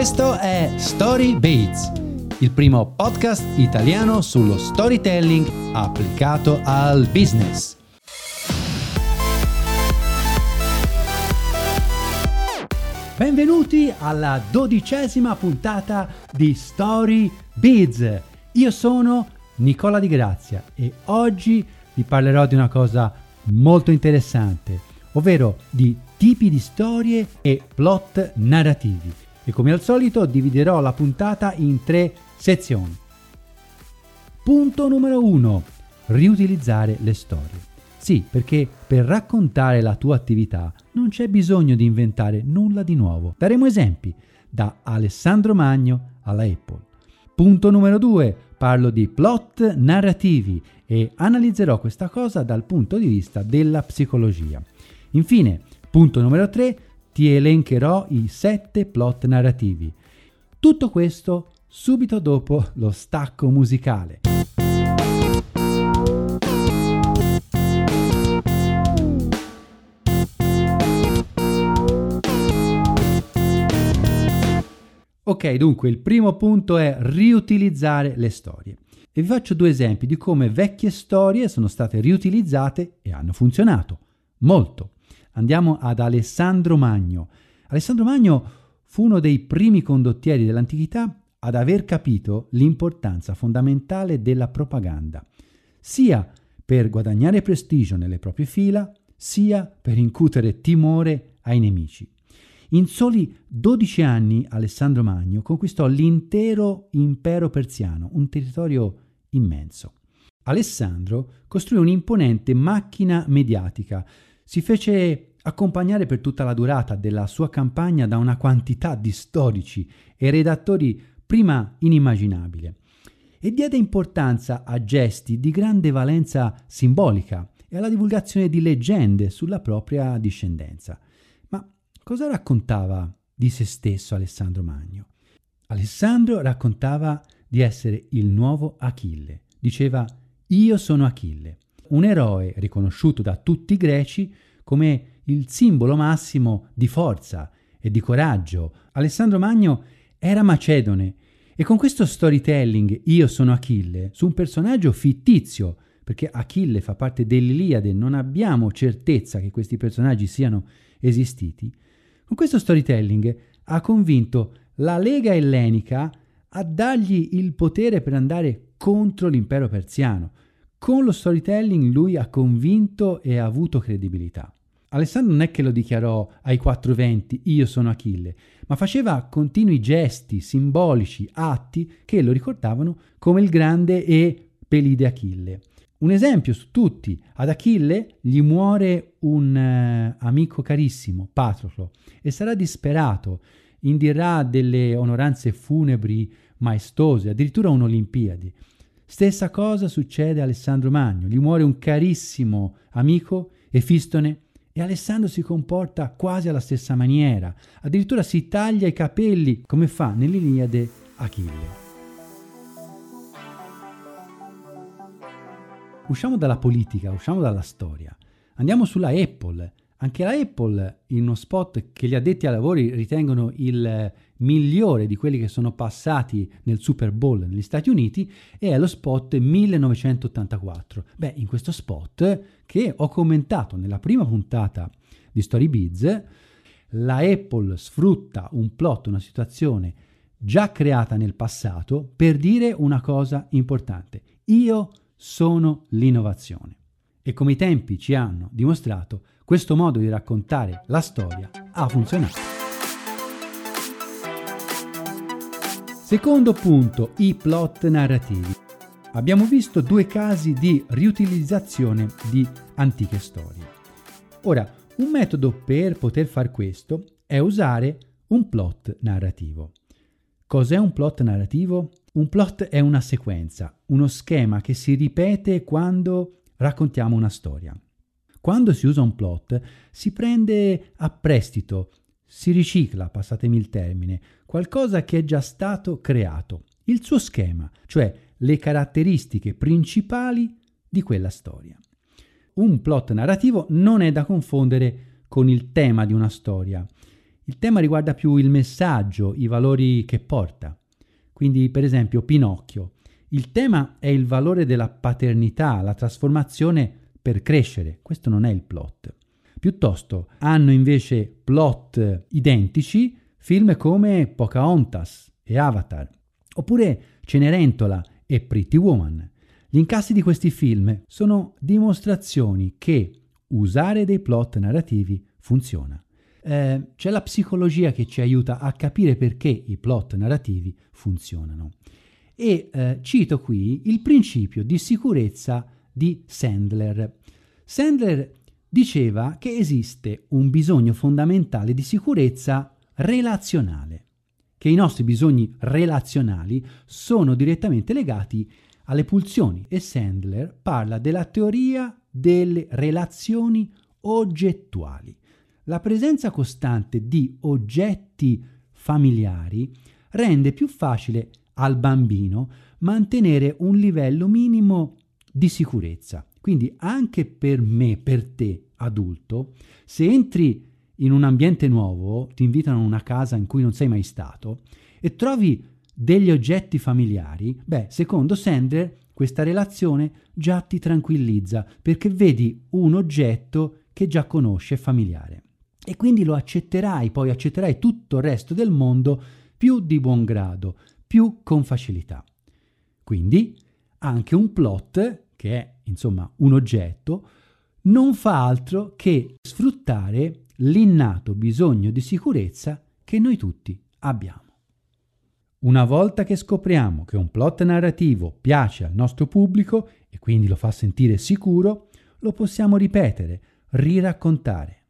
Questo è Story Beats, il primo podcast italiano sullo storytelling applicato al business. Benvenuti alla dodicesima puntata di Story Beats. Io sono Nicola Di Grazia e oggi vi parlerò di una cosa molto interessante, ovvero di tipi di storie e plot narrativi. E come al solito dividerò la puntata in tre sezioni. Punto numero 1. Riutilizzare le storie. Sì, perché per raccontare la tua attività non c'è bisogno di inventare nulla di nuovo. Daremo esempi da Alessandro Magno alla Apple. Punto numero 2. Parlo di plot narrativi e analizzerò questa cosa dal punto di vista della psicologia. Infine, punto numero 3. Ti elencherò i 7 plot narrativi. Tutto questo subito dopo lo stacco musicale. Ok, dunque il primo punto è riutilizzare le storie. E vi faccio due esempi di come vecchie storie sono state riutilizzate e hanno funzionato. Molto. Andiamo ad Alessandro Magno. Alessandro Magno fu uno dei primi condottieri dell'antichità ad aver capito l'importanza fondamentale della propaganda, sia per guadagnare prestigio nelle proprie fila, sia per incutere timore ai nemici. In soli 12 anni Alessandro Magno conquistò l'intero impero persiano, un territorio immenso. Alessandro costruì un'imponente macchina mediatica, si fece accompagnare per tutta la durata della sua campagna da una quantità di storici e redattori prima inimmaginabile e diede importanza a gesti di grande valenza simbolica e alla divulgazione di leggende sulla propria discendenza. Cosa raccontava di se stesso Alessandro Magno? Alessandro raccontava di essere il nuovo Achille. Diceva io sono Achille, un eroe riconosciuto da tutti i greci come il simbolo massimo di forza e di coraggio. Alessandro Magno era macedone e con questo storytelling io sono Achille su un personaggio fittizio, perché Achille fa parte dell'Iliade, non abbiamo certezza che questi personaggi siano esistiti, con questo storytelling ha convinto la Lega ellenica a dargli il potere per andare contro l'impero persiano. Con lo storytelling lui ha convinto e ha avuto credibilità. Alessandro non è che lo dichiarò ai quattro venti, io sono Achille, ma faceva continui gesti simbolici, atti che lo ricordavano come il grande e pelide Achille. Un esempio su tutti, ad Achille gli muore un eh, amico carissimo, Patroclo, e sarà disperato, indirà delle onoranze funebri maestose, addirittura un'Olimpiadi. Stessa cosa succede a Alessandro Magno, gli muore un carissimo amico, Efistone, Alessandro si comporta quasi alla stessa maniera, addirittura si taglia i capelli come fa nell'Iliade Achille. usciamo dalla politica, usciamo dalla storia, andiamo sulla Apple. Anche la Apple, in uno spot che gli addetti ai lavori ritengono il migliore di quelli che sono passati nel Super Bowl negli Stati Uniti, è lo spot 1984. Beh, in questo spot che ho commentato nella prima puntata di StoryBiz, la Apple sfrutta un plot, una situazione già creata nel passato per dire una cosa importante. Io sono l'innovazione. E come i tempi ci hanno dimostrato, questo modo di raccontare la storia ha funzionato. Secondo punto, i plot narrativi. Abbiamo visto due casi di riutilizzazione di antiche storie. Ora, un metodo per poter far questo è usare un plot narrativo. Cos'è un plot narrativo? Un plot è una sequenza, uno schema che si ripete quando raccontiamo una storia. Quando si usa un plot si prende a prestito, si ricicla, passatemi il termine, qualcosa che è già stato creato, il suo schema, cioè le caratteristiche principali di quella storia. Un plot narrativo non è da confondere con il tema di una storia. Il tema riguarda più il messaggio, i valori che porta. Quindi, per esempio, Pinocchio. Il tema è il valore della paternità, la trasformazione per crescere. Questo non è il plot. Piuttosto hanno invece plot identici film come Pocahontas e Avatar, oppure Cenerentola e Pretty Woman. Gli incassi di questi film sono dimostrazioni che usare dei plot narrativi funziona. Eh, c'è la psicologia che ci aiuta a capire perché i plot narrativi funzionano. E eh, cito qui il principio di sicurezza di Sandler. Sandler diceva che esiste un bisogno fondamentale di sicurezza relazionale, che i nostri bisogni relazionali sono direttamente legati alle pulsioni e Sandler parla della teoria delle relazioni oggettuali. La presenza costante di oggetti familiari rende più facile al bambino mantenere un livello minimo di sicurezza. Quindi anche per me, per te, adulto, se entri in un ambiente nuovo, ti invitano a una casa in cui non sei mai stato e trovi degli oggetti familiari, beh, secondo Sandler questa relazione già ti tranquillizza perché vedi un oggetto che già conosci, è familiare. E quindi lo accetterai, poi accetterai tutto il resto del mondo più di buon grado, più con facilità. Quindi anche un plot, che è insomma un oggetto, non fa altro che sfruttare l'innato bisogno di sicurezza che noi tutti abbiamo. Una volta che scopriamo che un plot narrativo piace al nostro pubblico e quindi lo fa sentire sicuro, lo possiamo ripetere, riraccontare.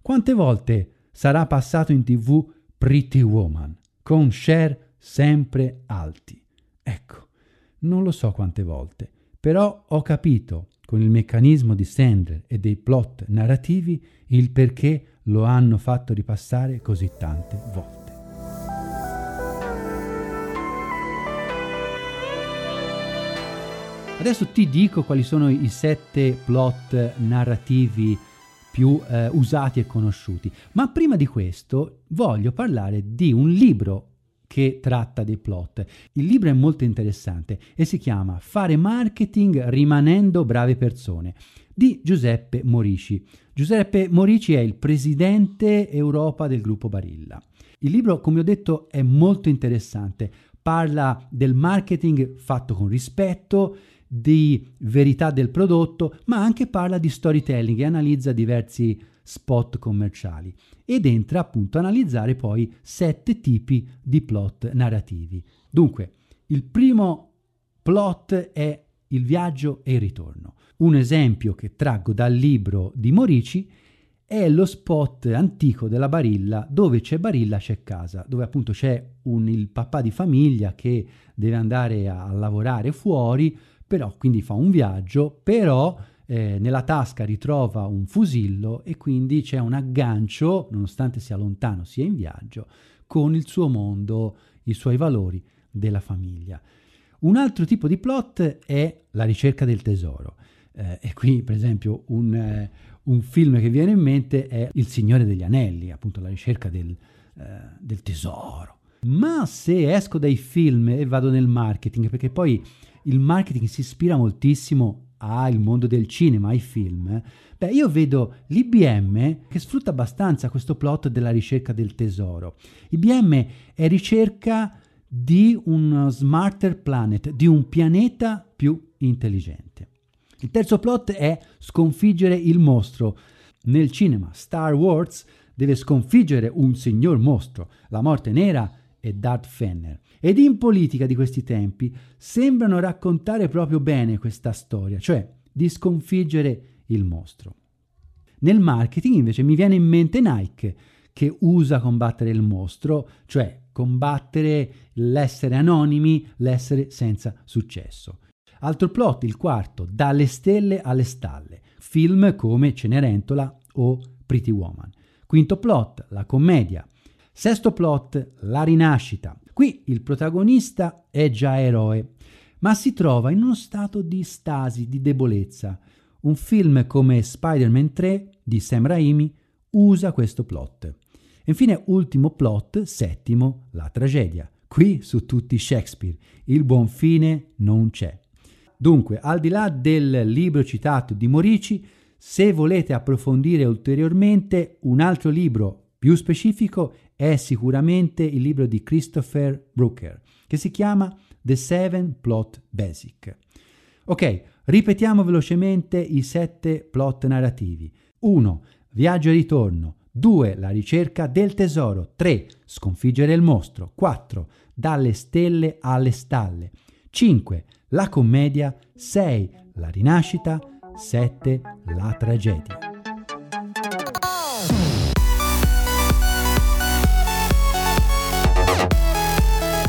Quante volte sarà passato in tv Pretty Woman con share sempre alti? Ecco, non lo so quante volte, però ho capito con il meccanismo di Sandler e dei plot narrativi il perché lo hanno fatto ripassare così tante volte. Adesso ti dico quali sono i sette plot narrativi più eh, usati e conosciuti, ma prima di questo voglio parlare di un libro che tratta dei plot. Il libro è molto interessante e si chiama Fare marketing rimanendo brave persone di Giuseppe Morici. Giuseppe Morici è il presidente Europa del gruppo Barilla. Il libro, come ho detto, è molto interessante. Parla del marketing fatto con rispetto, di verità del prodotto, ma anche parla di storytelling e analizza diversi spot commerciali ed entra appunto a analizzare poi sette tipi di plot narrativi. Dunque, il primo plot è il viaggio e il ritorno. Un esempio che traggo dal libro di Morici è lo spot antico della Barilla, dove c'è Barilla c'è casa, dove appunto c'è un, il papà di famiglia che deve andare a lavorare fuori, però quindi fa un viaggio, però eh, nella tasca ritrova un fusillo e quindi c'è un aggancio, nonostante sia lontano, sia in viaggio, con il suo mondo, i suoi valori della famiglia. Un altro tipo di plot è la ricerca del tesoro. Eh, e qui, per esempio, un, eh, un, film che viene in mente è Il Signore degli Anelli, appunto la ricerca del, eh, del tesoro. Ma se esco dai film e vado nel marketing, perché poi il marketing si ispira moltissimo al mondo del cinema, ai film, beh, io vedo l'IBM che sfrutta abbastanza questo plot della ricerca del tesoro. IBM è ricerca di un smarter planet, di un pianeta più intelligente. Il terzo plot è sconfiggere il mostro. Nel cinema Star Wars deve sconfiggere un signor mostro, la morte nera e Darth Fenner. Ed in politica di questi tempi sembrano raccontare proprio bene questa storia, cioè di sconfiggere il mostro. Nel marketing invece mi viene in mente Nike che usa combattere il mostro, cioè combattere l'essere anonimi, l'essere senza successo. Altro plot, il quarto, dalle stelle alle stalle, film come Cenerentola o Pretty Woman. Quinto plot, la commedia. Sesto plot, la rinascita. Qui il protagonista è già eroe, ma si trova in uno stato di stasi, di debolezza. Un film come Spider-Man 3 di Sam Raimi usa questo plot. infine, ultimo plot, settimo, la tragedia. Qui su tutti Shakespeare, il buon fine non c'è. Dunque, al di là del libro citato di Morici, se volete approfondire ulteriormente, un altro libro più specifico è sicuramente il libro di Christopher Brooker, che si chiama The Seven Plot Basic. Ok, ripetiamo velocemente i sette plot narrativi. 1. Viaggio e ritorno. 2. La ricerca del tesoro. 3. Sconfiggere il mostro. 4. Dalle stelle alle stalle. 5. La commedia. 6. La rinascita. 7. La tragedia.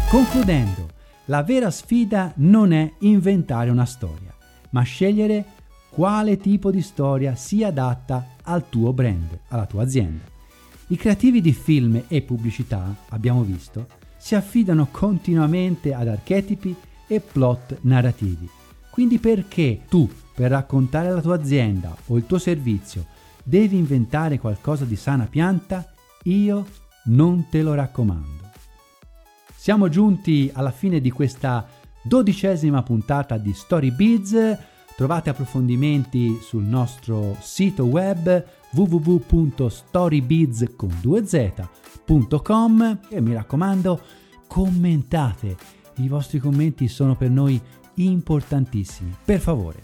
Concludendo, la vera sfida non è inventare una storia, ma scegliere quale tipo di storia si adatta al tuo brand, alla tua azienda. I creativi di film e pubblicità, abbiamo visto, si affidano continuamente ad archetipi e plot narrativi. Quindi perché tu, per raccontare la tua azienda o il tuo servizio, devi inventare qualcosa di sana pianta? Io non te lo raccomando. Siamo giunti alla fine di questa dodicesima puntata di Story Biz. Trovate approfondimenti sul nostro sito web www.storybiz.com e mi raccomando commentate. I vostri commenti sono per noi importantissimi. Per favore.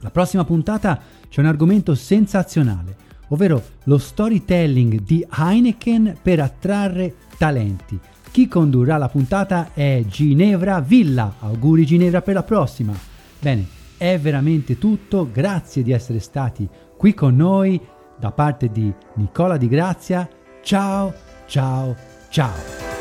La prossima puntata c'è un argomento sensazionale, ovvero lo storytelling di Heineken per attrarre talenti. Chi condurrà la puntata è Ginevra Villa. Auguri Ginevra per la prossima. Bene, è veramente tutto. Grazie di essere stati qui con noi da parte di Nicola Di Grazia. Ciao, ciao, ciao.